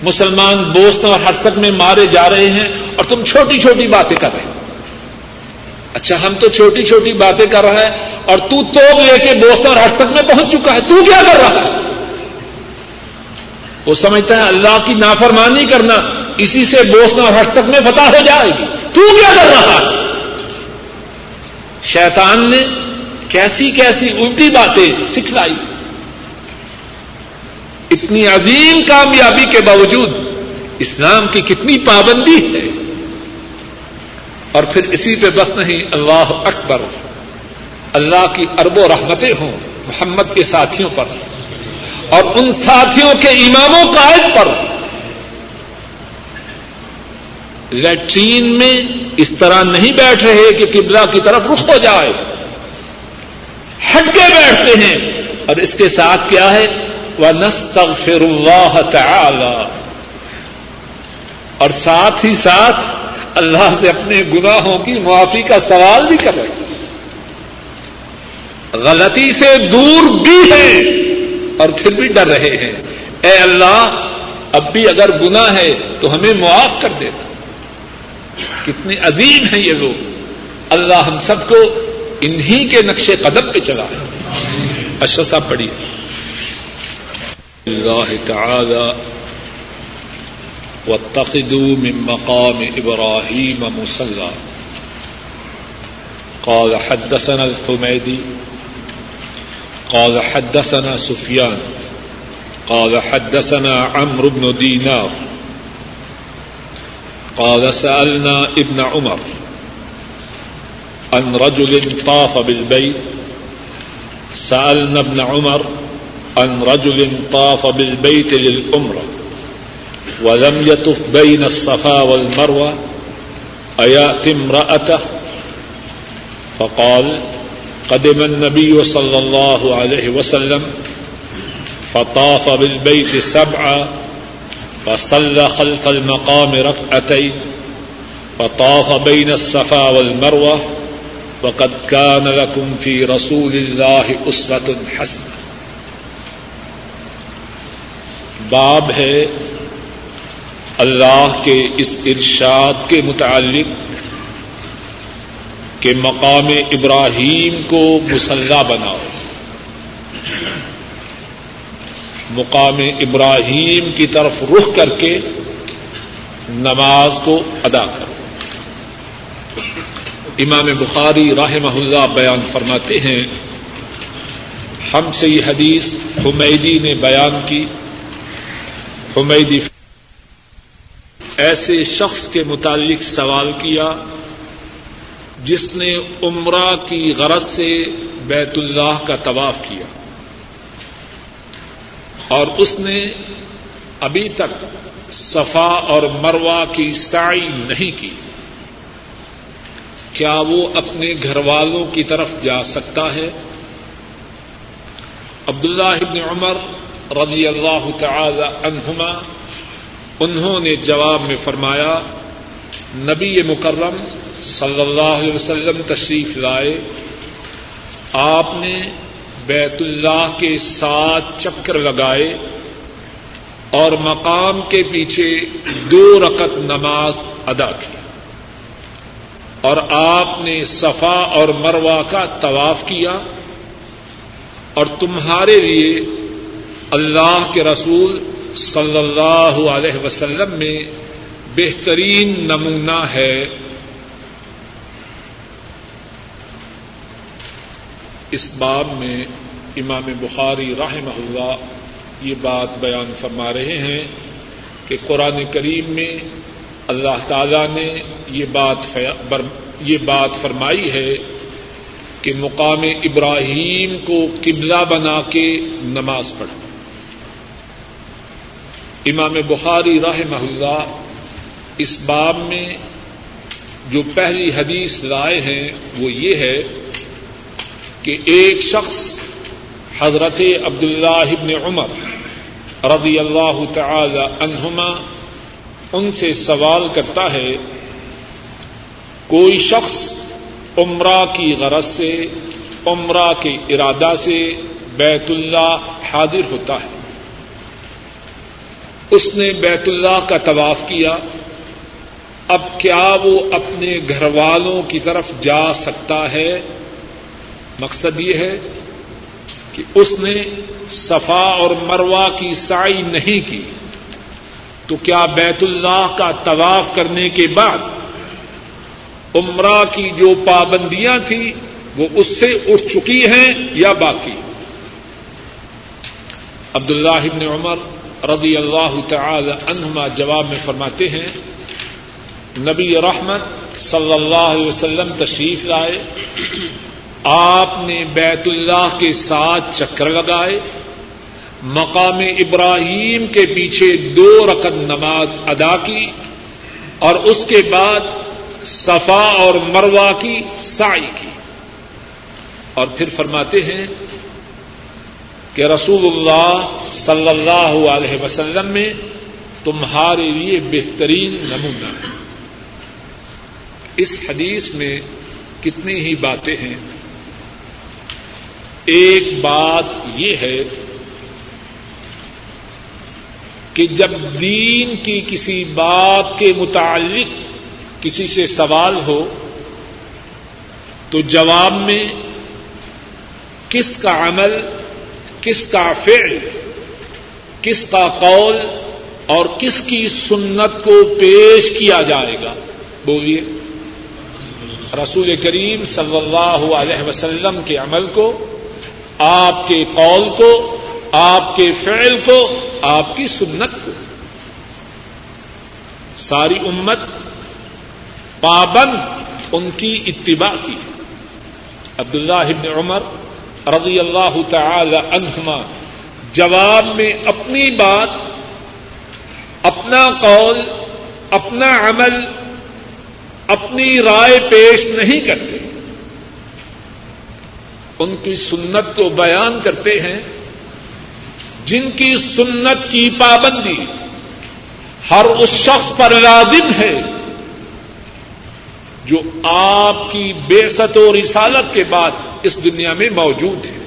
مسلمان دوست اور ہرسک میں مارے جا رہے ہیں اور تم چھوٹی چھوٹی باتیں کر رہے اچھا ہم تو چھوٹی چھوٹی باتیں کر رہا ہے اور تو توب لے کے دوست اور ہرسک میں پہنچ چکا ہے۔ تو کیا کر رہا ہے؟ وہ سمجھتا ہے اللہ کی نافرمانی کرنا، اسی سے بوسنا اور ہرسک میں فتح ہو جائے گی۔ تو کیا کر رہا ہے؟ شیطان نے کیسی کیسی الٹی باتیں سکھلائی۔ اتنی عظیم کامیابی کے باوجود اسلام کی کتنی پابندی ہے۔ اور پھر اسی پہ بس نہیں، اللہ اکبر۔ اللہ کی ارب و رحمتیں ہوں محمد کے ساتھیوں پر اور ان ساتھیوں کے امام و قائد پر۔ لیٹرین میں اس طرح نہیں بیٹھ رہے کہ قبلہ کی طرف رخ ہو جائے۔ ہٹ کے بیٹھتے ہیں۔ اور اس کے ساتھ کیا ہے؟ وہ نستغفر اللہ تعالی اور ساتھ ہی ساتھ اللہ سے اپنے گناہوں کی معافی کا سوال بھی کر رہے ہیں۔ غلطی سے دور بھی ہیں اور پھر بھی ڈر رہے ہیں۔ اے اللہ، اب بھی اگر گنا ہے تو ہمیں معاف کر دینا۔ کتنے عظیم ہیں یہ لوگ۔ اللہ ہم سب کو انہی کے نقشے قدم پہ چلا ہے اشرف صاحب، پڑھیے۔ اللہ تعالی واتخذوا من مقام إبراهيم مصلى. قال حدثنا الحميدي، قال حدثنا سفيان، قال حدثنا عمرو بن دينار، قال سألنا ابن عمر عن رجل طاف بالبيت، سألنا ابن عمر عن رجل طاف بالبيت للأمرة. ولم يطف بين الصفا والمروة أيأتي امرأته؟ فقال، قدم النبي صلى الله عليه وسلم، فطاف بالبيت سبعا، فصلى خلف المقام ركعتين، فطاف بين الصفا والمروة، وقد كان لكم في رسول الله أسوة حسنة. باب ہے اللہ کے اس ارشاد کے متعلق کہ مقام ابراہیم کو مسلح بناؤ۔ مقام ابراہیم کی طرف رخ کر کے نماز کو ادا کرو۔ امام بخاری راہ اللہ بیان فرماتے ہیں، ہم سے یہ حدیث حمیدی نے بیان کی۔ حمیدی ایسے شخص کے متعلق سوال کیا جس نے عمرہ کی غرض سے بیت اللہ کا طواف کیا اور اس نے ابھی تک صفا اور مروا کی سائی نہیں کی کیا وہ اپنے گھر والوں کی طرف جا سکتا ہے؟ عبداللہ ابن عمر رضی اللہ تعالی عنہما انہوں نے جواب میں فرمایا، نبی مکرم صلی اللہ علیہ وسلم تشریف لائے، آپ نے بیت اللہ کے ساتھ چکر لگائے اور مقام کے پیچھے دو رقط نماز ادا کی۔ اور آپ نے صفا اور مروا کا طواف کیا اور تمہارے لیے اللہ کے رسول صلی اللہ علیہ وسلم میں بہترین نمونہ ہے۔ اس باب میں امام بخاری راہ اللہ یہ بات بیان فرما رہے ہیں کہ قرآن کریم میں اللہ تعالی نے یہ بات یہ بات فرمائی ہے کہ مقام ابراہیم کو قبلہ بنا کے نماز پڑھ امام بخاری راہ اللہ اس باب میں جو پہلی حدیث لائے ہیں وہ یہ ہے کہ ایک شخص حضرت عبداللہ ابن عمر رضی اللہ تعالی عنہما ان سے سوال کرتا ہے، کوئی شخص عمرہ کی غرض سے، عمرہ کے ارادہ سے بیت اللہ حاضر ہوتا ہے۔ اس نے بیت اللہ کا طواف کیا۔ اب کیا وہ اپنے گھر والوں کی طرف جا سکتا ہے؟ مقصد یہ ہے کہ اس نے صفا اور مروا کی سائی نہیں کی۔ تو کیا بیت اللہ کا طواف کرنے کے بعد عمرہ کی جو پابندیاں تھیں وہ اس سے اٹھ چکی ہیں یا باقی؟ عبد اللہ ابن عمر رضی اللہ تعالی عنہما جواب میں فرماتے ہیں، نبی رحمت صلی اللہ علیہ وسلم تشریف لائے، آپ نے بیت اللہ کے ساتھ چکر لگائے، مقام ابراہیم کے پیچھے دو رقم نماز ادا کی اور اس کے بعد صفا اور مروا کی سائی کی۔ اور پھر فرماتے ہیں کہ رسول اللہ صلی اللہ علیہ وسلم میں تمہارے لیے بہترین نمونہ ہے۔ اس حدیث میں کتنی ہی باتیں ہیں۔ ایک بات یہ ہے کہ جب دین کی کسی بات کے متعلق کسی سے سوال ہو، تو جواب میں کس کا عمل کس کا فعل، کس کا قول اور کس کی سنت کو پیش کیا جائے گا؟ بولیے۔ رسول کریم صلی اللہ علیہ وسلم کے عمل کو، آپ کے قول کو، آپ کے فعل کو، آپ کی سنت کو۔ ساری امت پابند ان کی اتباع کی۔ عبداللہ ابن عمر رضی اللہ تعالی عنہما، جواب میں اپنی بات، اپنا قول، اپنا عمل، اپنی رائے پیش نہیں کرتے۔ ان کی سنت کو بیان کرتے ہیں، جن کی سنت کی پابندی ہر اس شخص پر لازم ہے جو آپ کی بے ست و رسالت کے بعد اس دنیا میں موجود ہے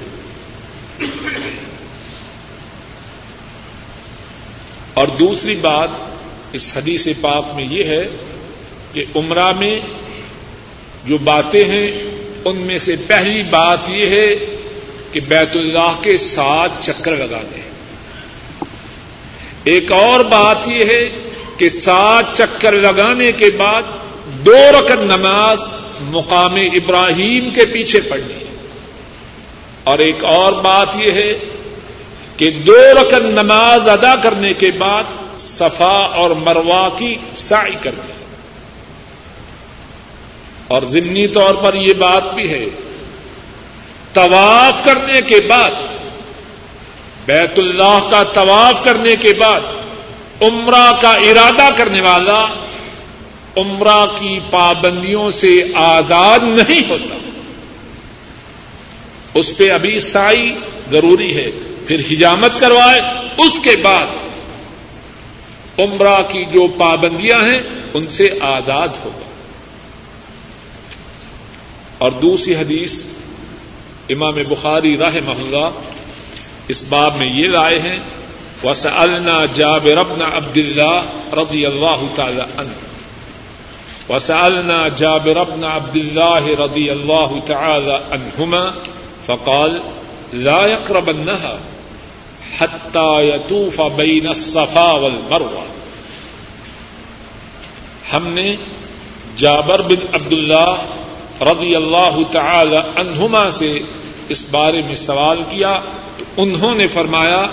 اور دوسری بات اس حدیث پاک میں یہ ہے کہ عمرہ میں جو باتیں ہیں، ان میں سے پہلی بات یہ ہے کہ بیت اللہ کے ساتھ چکر لگانے ایک اور بات یہ ہے کہ سات چکر لگانے کے بعد دو رکن نماز مقام ابراہیم کے پیچھے پڑنی اور ایک اور بات یہ ہے کہ دو رکن نماز ادا کرنے کے بعد صفا اور مروا کی سائی کرنی اور ضمنی طور پر یہ بات بھی ہے، طواف کرنے کے بعد، بیت اللہ کا طواف کرنے کے بعد، عمرہ کا ارادہ کرنے والا عمرہ کی پابندیوں سے آزاد نہیں ہوتا۔ اس پہ ابھی سائی ضروری ہے۔ پھر حجامت کروائے، اس کے بعد عمرہ کی جو پابندیاں ہیں، ان سے آزاد ہوگا۔ اور دوسری حدیث امام بخاری راہ محلہ اس باب میں یہ لائے ہیں، وسألنا جابر بن عبد الله رضي الله تعالى عنه۔ وسألنا جابر بن عبد الله رضي الله تعالى عنهما فقال، لا يقربنها حتى يطوف بين الصفا والمروة. ہم نے جابر بن عبد اللہ رضی اللہ تعالی عنہما سے اس بارے میں سوال کیا تو انہوں نے فرمایا،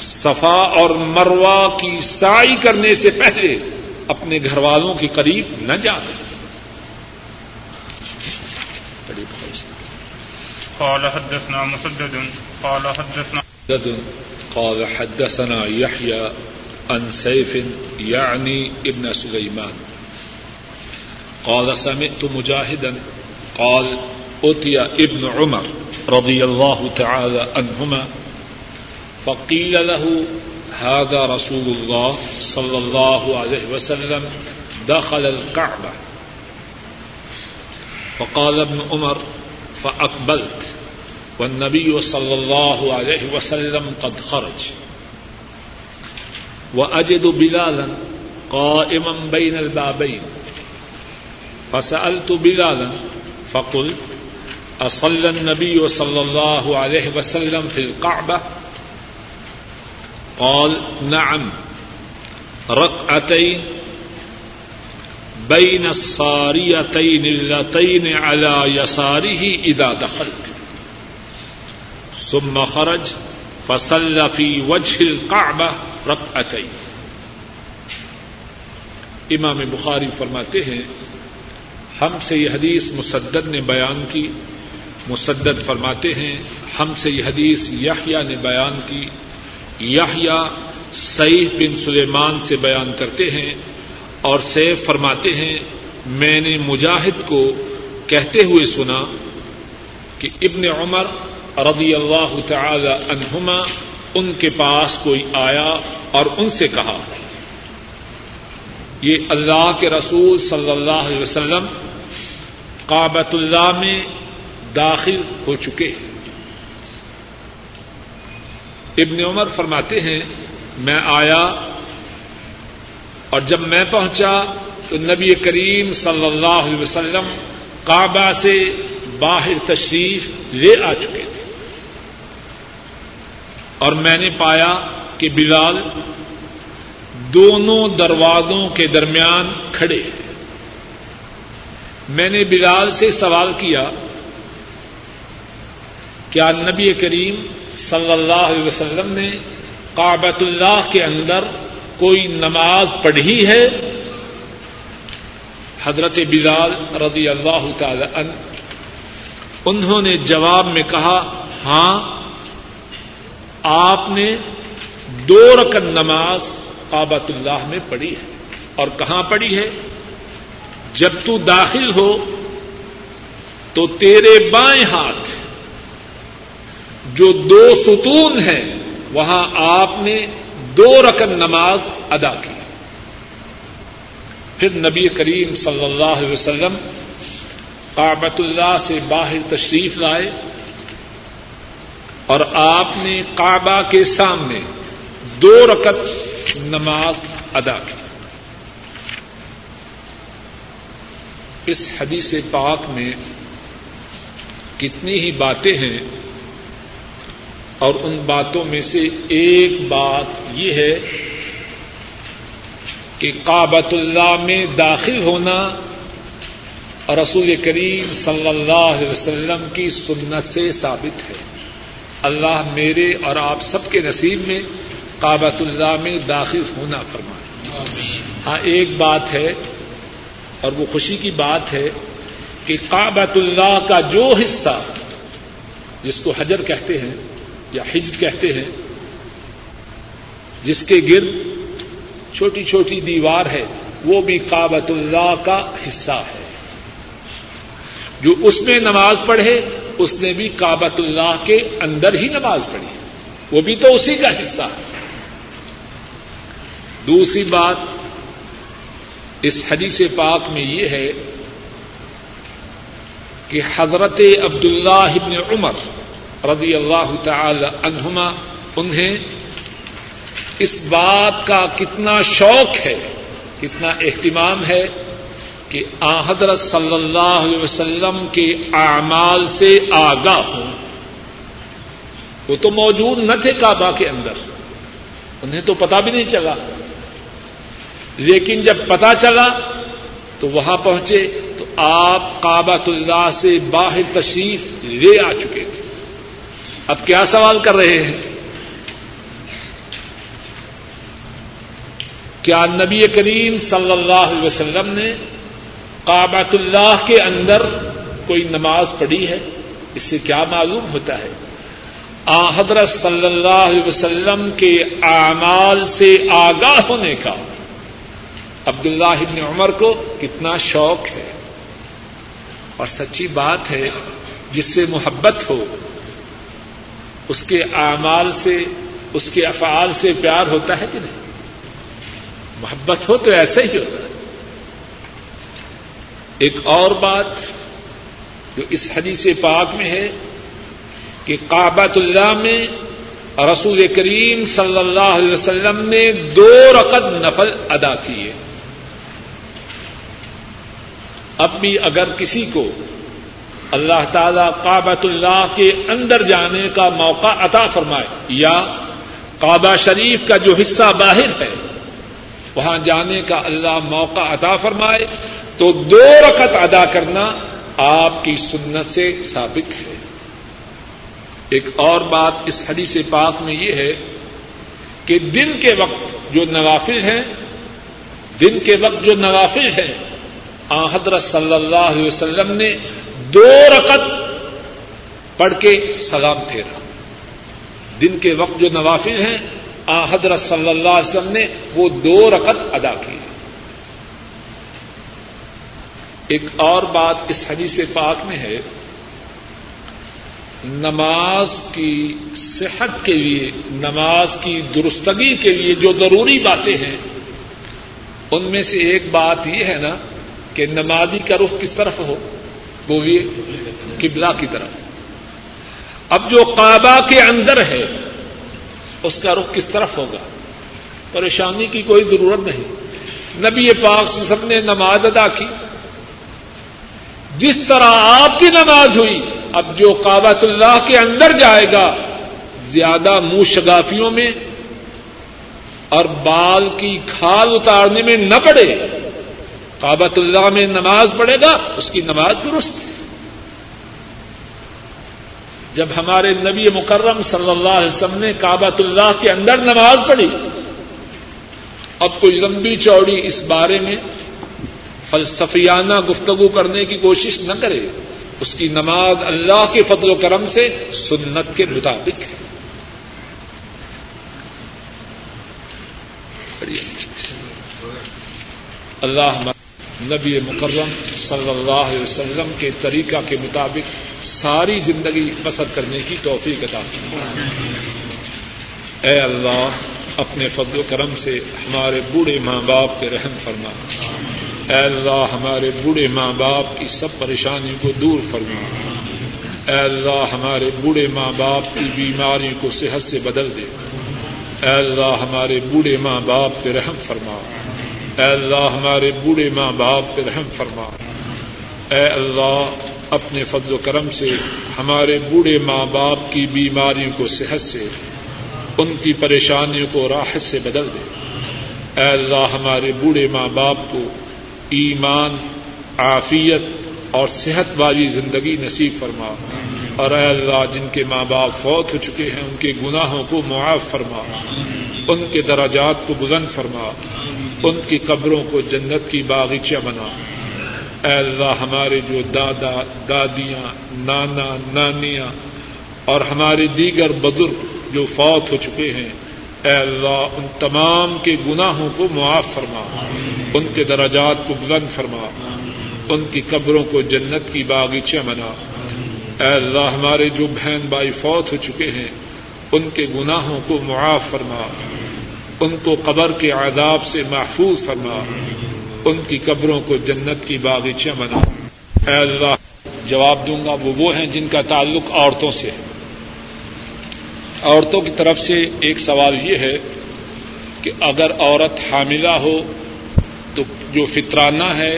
صفا اور مروا کی سائی کرنے سے پہلے اپنے گھر والوں کے قریب نہ جائیں قال حدثنا مسدد، قال حدثنا مسدد، قال حدثنا يحيى عن سيف يعني ابن سليمان. قال سمعت مجاهدا، قال أتي ابن عمر رضي الله تعالى عنهما، فقيل له هذا رسول الله صلى الله عليه وسلم دخل الكعبة. فقال ابن عمر فأقبلت. والنبي صلى الله عليه وسلم قد خرج. وأجد بلالا قائما بين البابين. فسألت بلالا، فقلت أصلى النبي صلى الله عليه وسلم في القعبة؟ قال نعم. ركعتين بين الصاريتين اللتين على يساره إذا دخلت. ثم خرج فصلى في وجه القعبة ركعتين امام بخاری فرماتے ہیں، ہم سے یہ حدیث مسدد نے بیان کی۔ مسدد فرماتے ہیں، ہم سے یہ حدیث یحییٰ نے بیان کی۔ یحییٰ سعید بن سلیمان سے بیان کرتے ہیں اور سیف فرماتے ہیں، میں نے مجاہد کو کہتے ہوئے سنا کہ ابن عمر رضی اللہ تعالی عنہما ان کے پاس کوئی آیا اور ان سے کہا، یہ اللہ کے رسول صلی اللہ علیہ وسلم کابت اللہ میں داخل ہو چکے۔ ہیں ابن عمر فرماتے ہیں، میں آیا اور جب میں پہنچا تو نبی کریم صلی اللہ علیہ وسلم کعبہ سے باہر تشریف لے آ چکے تھے۔ اور میں نے پایا کہ بلال دونوں دروازوں کے درمیان کھڑے ہیں۔ میں نے بلال سے سوال کیا کیا نبی کریم صلی اللہ علیہ وسلم نے کابت اللہ کے اندر کوئی نماز پڑھی ہے؟ حضرت بلال رضی اللہ تعالی عنہ، انہوں نے جواب میں کہا ہاں آپ نے دو رکن نماز کابت اللہ میں پڑھی ہے۔ اور کہاں پڑھی ہے؟ جب تو داخل ہو تو تیرے بائیں ہاتھ، جو دو ستون ہیں، وہاں آپ نے دو رکن نماز ادا کی۔ پھر نبی کریم صلی اللہ علیہ وسلم کابت اللہ سے باہر تشریف لائے اور آپ نے کعبہ کے سامنے دو رکت نماز ادا کی۔ اس حدیث پاک میں کتنی ہی باتیں ہیں اور ان باتوں میں سے ایک بات یہ ہے کہ کابت اللہ میں داخل ہونا رسول کریم صلی اللہ علیہ وسلم کی سنت سے ثابت ہے۔ اللہ میرے اور آپ سب کے نصیب میں کابت اللہ میں داخل ہونا فرمائے۔ ہاں ایک بات ہے اور وہ خوشی کی بات ہے کہ کابت اللہ کا جو حصہ جس کو حجر کہتے ہیں یا ہجر کہتے ہیں، جس کے گرد چھوٹی چھوٹی دیوار ہے، وہ بھی کابت اللہ کا حصہ ہے۔ جو اس میں نماز پڑھے، اس نے بھی کابت اللہ کے اندر ہی نماز پڑھی۔ وہ بھی تو اسی کا حصہ ہے۔ دوسری بات اس حدیث پاک میں یہ ہے کہ حضرت عبد اللہ ابن عمر رضی اللہ تعالی عنہما انہیں اس بات کا کتنا شوق ہے، کتنا اہتمام ہے کہ آ حضرت صلی اللہ علیہ وسلم کے اعمال سے آگاہ ہوں۔ وہ تو موجود نہ تھے کعبہ کے اندر، انہیں تو پتا بھی نہیں چلا۔ لیکن جب پتا چلا تو وہاں پہنچے تو آپ کعبہ اللہ سے باہر تشریف لے آ چکے تھے۔ اب کیا سوال کر رہے ہیں؟ کیا نبی کریم صلی اللہ علیہ وسلم نے کابت اللہ کے اندر کوئی نماز پڑھی ہے؟ اس سے کیا معلوم ہوتا ہے؟ آ حضرت صلی اللہ علیہ وسلم کے اعمال سے آگاہ ہونے کا عبد اللہ ابن عمر کو کتنا شوق ہے۔ اور سچی بات ہے، جس سے محبت ہو اس کے اعمال سے، اس کے افعال سے پیار ہوتا ہے کہ نہیں؟ محبت ہو تو ایسے ہی ہوتا ہے۔ ایک اور بات جو اس حدیث پاک میں ہے کہ کابت اللہ میں رسول کریم صلی اللہ علیہ وسلم نے دو رقط نفل ادا کیے۔ اب بھی اگر کسی کو اللہ تعالی کابت اللہ کے اندر جانے کا موقع عطا فرمائے۔ یا کعبہ شریف کا جو حصہ باہر ہے، وہاں جانے کا اللہ موقع عطا فرمائے تو دو رکت ادا کرنا آپ کی سنت سے ثابت ہے۔ ایک اور بات اس حدیث پاک میں یہ ہے کہ دن کے وقت جو نوافل ہیں، دن کے وقت جو نوافل ہیں آ حضرت صلی اللہ علیہ وسلم نے دو رکت پڑھ کے سلام پھیرا۔ دن کے وقت جو نوافل ہیں، آ حضرت صلی اللہ علیہ وسلم نے وہ دو رکت ادا کی۔ ایک اور بات اس حدیث پاک میں ہے، نماز کی صحت کے لیے، نماز کی درستگی کے لیے جو ضروری باتیں ہیں، ان میں سے ایک بات یہ ہے نا کہ نمازی کا رخ کس طرف ہو؟ بولیے قبلہ کی طرف۔ اب جو کعبہ کے اندر ہے، اس کا رخ کس طرف ہوگا؟ پریشانی کی کوئی ضرورت نہیں۔ نبی پاک سے سب نے نماز ادا کی۔ جس طرح آپ کی نماز ہوئی، اب جو کابت اللہ کے اندر جائے گا، زیادہ منہ شگافیوں میں اور بال کی کھال اتارنے میں نہ پڑے۔ کابت اللہ میں نماز پڑھے گا، اس کی نماز درست ہے۔ جب ہمارے نبی مکرم صلی اللہ علیہ وسلم نے کابت اللہ کے اندر نماز پڑھی، اب کوئی لمبی چوڑی اس بارے میں فلسفیانہ گفتگو کرنے کی کوشش نہ کرے، اس کی نماز اللہ کے فضل و کرم سے سنت کے مطابق ہے۔ اللہ نبی مکرم صلی اللہ علیہ وسلم کے طریقہ کے مطابق ساری زندگی بسر کرنے کی توفیق عطا اے اللہ، اپنے فضل و کرم سے ہمارے بوڑھے ماں باپ پہ رحم فرما۔ اے اللہ، ہمارے بوڑھے ماں باپ کی سب پریشانیوں کو دور فرما۔ اے اللہ، ہمارے بوڑھے ماں باپ کی بیماریوں کو صحت سے بدل دے۔ اے اللہ، ہمارے بوڑھے ماں باپ پہ رحم فرما۔ اے اللہ ہمارے بوڑھے ماں باپ پہ رحم فرما۔ اے اللہ اپنے فضل و کرم سے ہمارے بوڑھے ماں باپ کی بیماریوں کو صحت سے، ان کی پریشانیوں کو راحت سے بدل دے۔ اے اللہ ہمارے بوڑھے ماں باپ کو ایمان، عافیت اور صحت والی زندگی نصیب فرما۔ اور اے اللہ جن کے ماں باپ فوت ہو چکے ہیں، ان کے گناہوں کو معاف فرما۔ ان کے دراجات کو بلند فرما۔ ان کی قبروں کو جنت کی باغیچہ بنا۔ اے اللہ، ہمارے جو دادا، دادیاں، نانا، نانیاں اور ہمارے دیگر بزرگ جو فوت ہو چکے ہیں، اے اللہ، ان تمام کے گناہوں کو معاف فرما۔ ان کے دراجات کو بلند فرما۔ ان کی قبروں کو جنت کی باغیچہ بنا۔ اے اللہ، ہمارے جو بہن بھائی فوت ہو چکے ہیں، ان کے گناہوں کو معاف فرما۔ ان کو قبر کے عذاب سے محفوظ فرما۔ ان کی قبروں کو جنت کی باغیچہ بنا۔ اے اللہ، جواب دوں گا، وہ وہ ہیں جن کا تعلق عورتوں سے ہے۔ عورتوں کی طرف سے ایک سوال یہ ہے کہ اگر عورت حاملہ ہو تو جو فطرانہ ہے،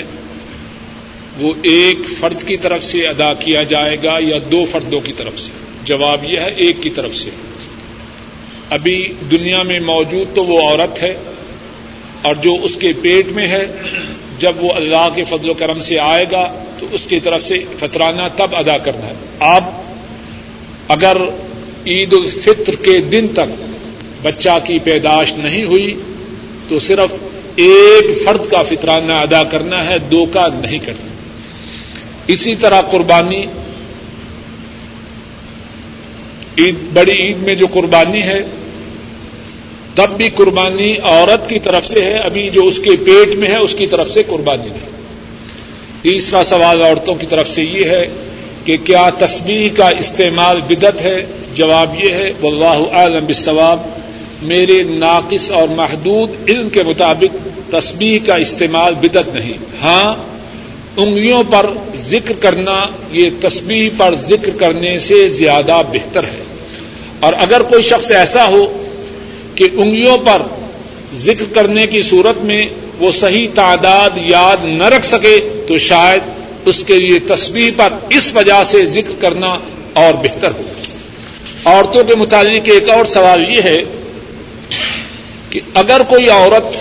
وہ ایک فرد کی طرف سے ادا کیا جائے گا یا دو فردوں کی طرف سے؟ جواب یہ ہے، ایک کی طرف سے۔ ابھی دنیا میں موجود تو وہ عورت ہے اور جو اس کے پیٹ میں ہے، جب وہ اللہ کے فضل و کرم سے آئے گا، تو اس کی طرف سے فطرانہ تب ادا کرنا ہے۔ آپ اگر عید الفطر کے دن تک بچہ کی پیدائش نہیں ہوئی، تو صرف ایک فرد کا فطرانہ ادا کرنا ہے، دو کا نہیں کرنا۔ اسی طرح قربانی۔ عید، بڑی عید میں جو قربانی ہے تب بھی قربانی عورت کی طرف سے ہے، ابھی جو اس کے پیٹ میں ہے، اس کی طرف سے قربانی نہیں تیسرا سوال عورتوں کی طرف سے یہ ہے کہ کیا تسبیح کا استعمال بدت ہے؟ جواب یہ ہے، واللہ عالم بالثواب میرے ناقص اور محدود علم کے مطابق تسبیح کا استعمال بدت نہیں۔ ہاں انگلیوں پر ذکر کرنا، یہ تسبیح پر ذکر کرنے سے زیادہ بہتر ہے۔ اور اگر کوئی شخص ایسا ہو کہ انگلیوں پر ذکر کرنے کی صورت میں وہ صحیح تعداد یاد نہ رکھ سکے تو شاید اس کے لیے تصویر پر اس وجہ سے ذکر کرنا اور بہتر ہو۔ عورتوں کے متعلق ایک اور سوال یہ ہے کہ اگر کوئی عورت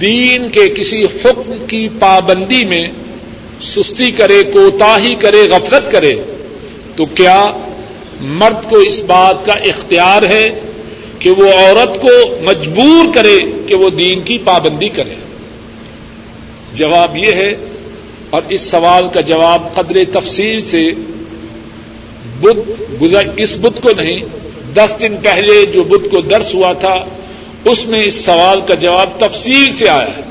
دین کے کسی حکم کی پابندی میں سستی کرے، کوتاہی کرے، غفلت کرے، تو کیا مرد کو اس بات کا اختیار ہے کہ وہ عورت کو مجبور کرے کہ وہ دین کی پابندی کرے۔ جواب یہ ہے، اور اس سوال کا جواب قدر تفصیل سے بدھ اس بدھ کو نہیں، دس دن پہلے جو بدھ کو درس ہوا تھا، اس میں اس سوال کا جواب تفصیل سے آیا ہے۔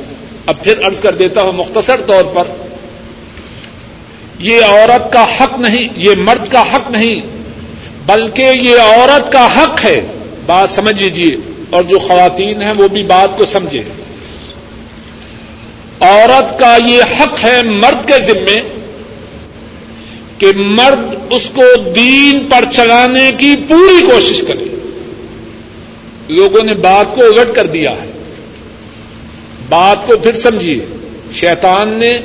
اب پھر ارض کر دیتا ہوں مختصر طور پر، یہ عورت کا حق نہیں، یہ مرد کا حق نہیں، بلکہ یہ عورت کا حق ہے۔ بات سمجھ لیجیے اور جو خواتین ہیں وہ بھی بات کو سمجھے عورت کا یہ حق ہے مرد کے ذمے کہ مرد اس کو دین پر چلانے کی پوری کوشش کرے۔ لوگوں نے بات کو الٹ کر دیا ہے۔ بات کو پھر سمجھیے شیطان نے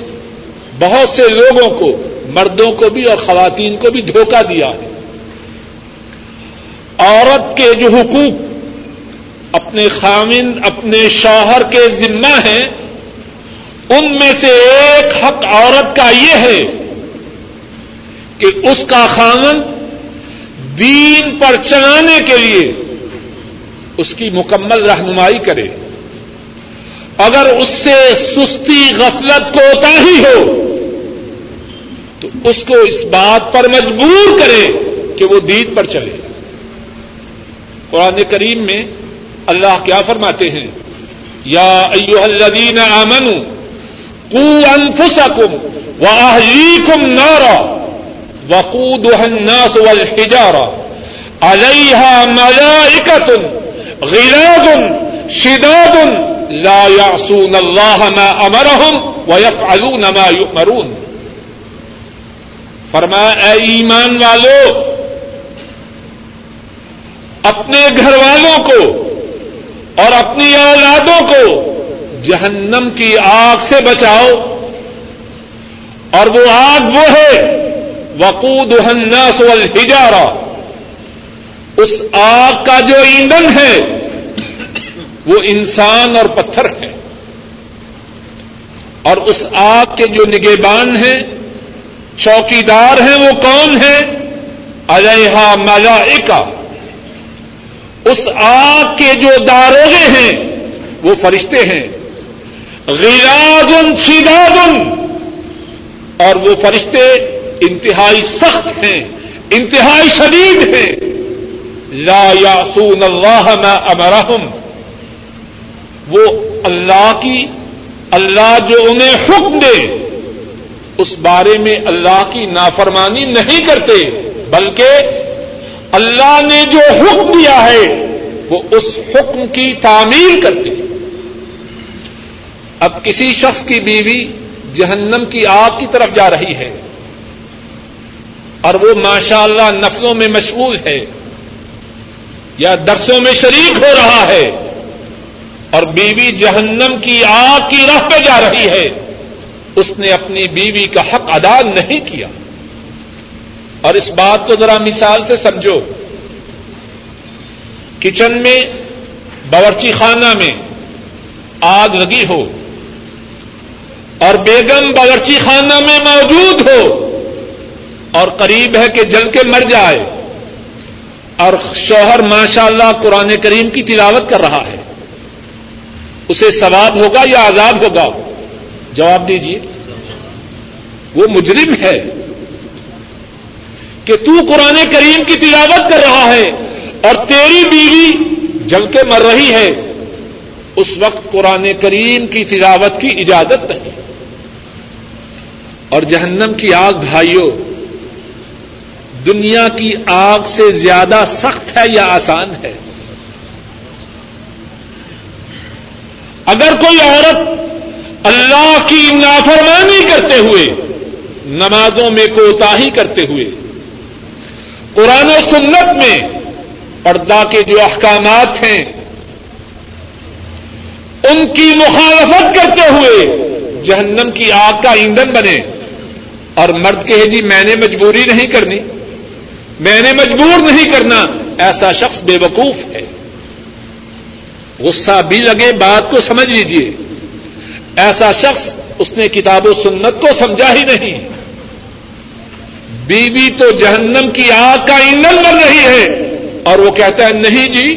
بہت سے لوگوں کو، مردوں کو بھی اور خواتین کو بھی دھوکہ دیا ہے۔ عورت کے جو حقوق اپنے خامن، اپنے شوہر کے ذمہ ہیں، ان میں سے ایک حق عورت کا یہ ہے کہ اس کا خامن دین پر چلانے کے لیے اس کی مکمل رہنمائی کرے۔ اگر اس سے سستی غفلت کو ہی ہو، تو اس کو اس بات پر مجبور کرے کہ وہ دین پر چلے۔ قرآن کریم میں اللہ کیا فرماتے ہیں؟ یا ایو الذین آمنوا، قو انفسکم واہلیکم نارا وقودها الناس والحجارہ، علیہا ملائکة غلاظ شداد لا يعصون اللہ ما امرهم ويفعلون ما يؤمرون فرمایا، اے ایمان والو اپنے گھر والوں کو اور اپنی اولادوں کو جہنم کی آگ سے بچاؤ۔ اور وہ آگ وہ ہے وقود الناس والحجارہ اس آگ کا جو ایندھن ہے، وہ انسان اور پتھر ہے۔ اور اس آگ کے جو نگہبان ہیں، چوکیدار ہیں، وہ کون ہیں؟ علیہ ملائکہ اس آگ کے جو داروغے ہیں، وہ فرشتے ہیں۔ غیراد شداد اور وہ فرشتے انتہائی سخت ہیں، انتہائی شدید ہیں۔ لا یاسون اللہ ما امرحم وہ اللہ کی، اللہ جو انہیں حکم دے، اس بارے میں اللہ کی نافرمانی نہیں کرتے، بلکہ اللہ نے جو حکم دیا ہے، وہ اس حکم کی تعمیر کرتے اب کسی شخص کی بیوی جہنم کی آگ کی طرف جا رہی ہے، اور وہ ماشاء اللہ نفلوں میں مشغول ہے، یا درسوں میں شریک ہو رہا ہے، اور بیوی جہنم کی آگ کی راہ پہ جا رہی ہے، اس نے اپنی بیوی کا حق ادا نہیں کیا۔ اور اس بات کو ذرا مثال سے سمجھو کچن میں، باورچی خانہ میں آگ لگی ہو اور بیگم باورچی خانہ میں موجود ہو اور قریب ہے کہ جل کے مر جائے اور شوہر ماشاء اللہ قرآن کریم کی تلاوت کر رہا ہے۔ اسے ثواب ہوگا یا عذاب ہوگا؟ جواب دیجیے وہ مجرم ہے۔ کہ تو قرآن کریم کی تلاوت کر رہا ہے اور تیری بیوی جل کے مر رہی ہے، اس وقت قرآن کریم کی تلاوت کی اجازت نہیں۔ اور جہنم کی آگ بھائیوں دنیا کی آگ سے زیادہ سخت ہے یا آسان ہے؟ اگر کوئی عورت اللہ کی نافرمانی کرتے ہوئے، نمازوں میں کوتاہی کرتے ہوئے قرآن و سنت میں پردہ کے جو احکامات ہیں، ان کی مخالفت کرتے ہوئے جہنم کی آگ کا ایندھن بنے۔ اور مرد کہے جی میں نے مجبوری نہیں کرنی، میں نے مجبور نہیں کرنا، ایسا شخص بے وقوف ہے۔ غصہ بھی لگے، بات کو سمجھ لیجیے ایسا شخص اس نے کتاب و سنت کو سمجھا ہی نہیں۔ بیوی تو جہنم کی آگ کا ایندھن بن رہی ہے۔ اور وہ کہتا ہے، نہیں جی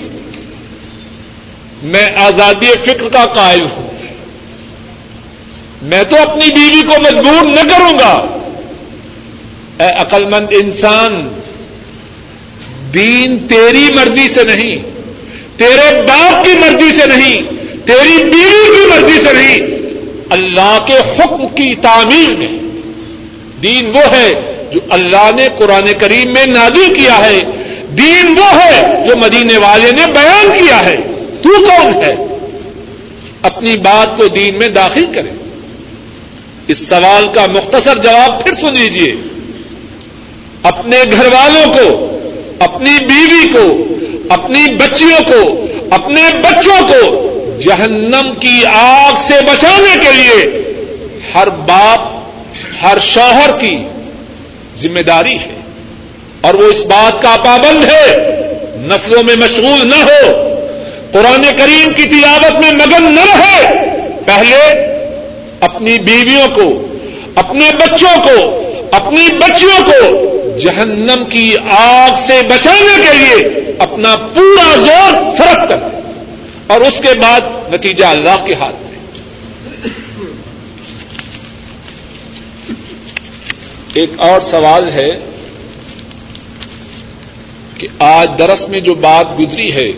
میں آزادی فکر کا قائل ہوں۔ میں تو اپنی بیوی کو مجبور نہ کروں گا۔ اے عقل مند انسان، دین تیری مرضی سے نہیں، تیرے باپ کی مرضی سے نہیں، تیری بیوی کی مرضی سے نہیں۔ اللہ کے حکم کی تعمیر میں دین وہ ہے جو اللہ نے قرآن کریم میں نادی کیا ہے، دین وہ ہے جو مدینے والے نے بیان کیا ہے۔ تو کون ہے؟ اپنی بات کو دین میں داخل کرے اس سوال کا مختصر جواب پھر سن لیجیے اپنے گھر والوں کو، اپنی بیوی کو، اپنی بچیوں کو، اپنے بچوں کو جہنم کی آگ سے بچانے کے لیے ہر باپ، ہر شوہر کی ذمہ داری ہے اور وہ اس بات کا پابند ہے، نفلوں میں مشغول نہ ہو، قرآن کریم کی تلاوت میں مگن نہ رہے۔ پہلے اپنی بیویوں کو، اپنے بچوں کو، اپنی بچیوں کو جہنم کی آگ سے بچانے کے لیے اپنا پورا زور فرق کر۔ اور اس کے بعد نتیجہ اللہ کے ہاتھ۔ میں ایک اور سوال ہے کہ آج درس میں جو بات گزری ہے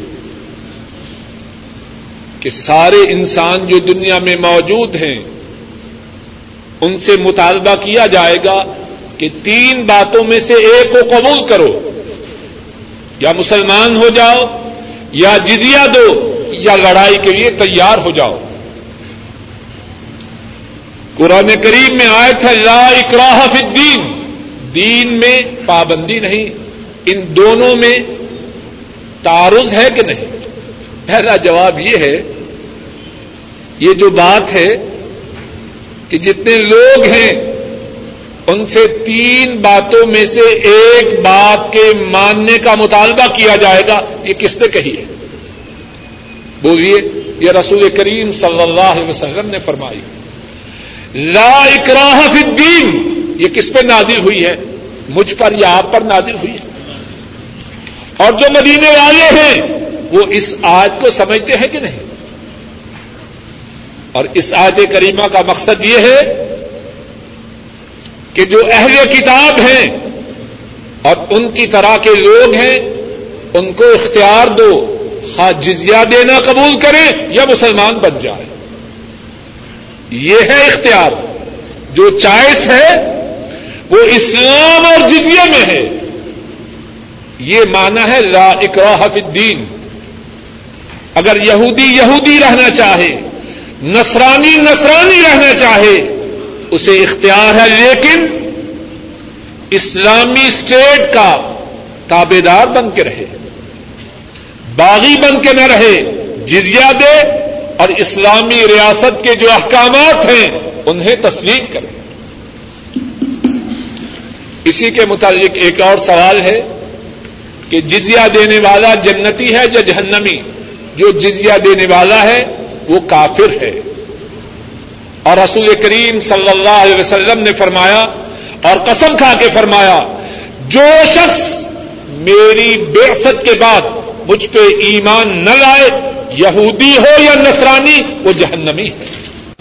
کہ سارے انسان جو دنیا میں موجود ہیں، ان سے مطالبہ کیا جائے گا کہ تین باتوں میں سے ایک کو قبول کرو۔ یا مسلمان ہو جاؤ، یا جزیا دو، یا لڑائی کے لیے تیار ہو جاؤ۔ قرآن کریم میں آئے تھے لا اکراہ فی الدین۔ دین میں پابندی نہیں۔ ان دونوں میں تعارض ہے کہ نہیں؟ پہلا جواب یہ ہے، یہ جو بات ہے کہ جتنے لوگ ہیں، ان سے تین باتوں میں سے ایک بات کے ماننے کا مطالبہ کیا جائے گا۔ یہ کس نے کہی ہے؟ بولیے، یہ رسول کریم صلی اللہ علیہ وسلم نے فرمائی۔ لا اکراہ فی الدین. یہ کس پہ نادل ہوئی ہے؟ مجھ پر یا آپ پر نادل ہوئی ہے؟ اور جو مدینے والے ہیں، وہ اس آج کو سمجھتے ہیں کہ نہیں؟ اور اس آیت کریمہ کا مقصد یہ ہے کہ جو اہل کتاب ہیں اور ان کی طرح کے لوگ ہیں، ان کو اختیار دو، خواہ جزیہ دینا قبول کریں یا مسلمان بن جائے یہ ہے اختیار۔ جو چائس ہے، وہ اسلام اور جزیہ میں ہے۔ یہ مانا ہے لا اکراہ فی الدین۔ اگر یہودی یہودی رہنا چاہے، نصرانی نصرانی رہنا چاہے، اسے اختیار ہے، لیکن اسلامی اسٹیٹ کا تابے دار بن کے رہے۔ باغی بن کے نہ رہے جزیا دے اور اسلامی ریاست کے جو احکامات ہیں، انہیں تسلیم کرے اسی کے متعلق ایک اور سوال ہے کہ جزیا دینے والا جنتی ہے یا جہنمی؟ جو جزیا دینے والا ہے، وہ کافر ہے۔ اور رسول کریم صلی اللہ علیہ وسلم نے فرمایا اور قسم کھا کے فرمایا، جو شخص میری بےست کے بعد مجھ پہ ایمان نہ لائے یہودی ہو یا نصرانی وہ جہنمی ہے۔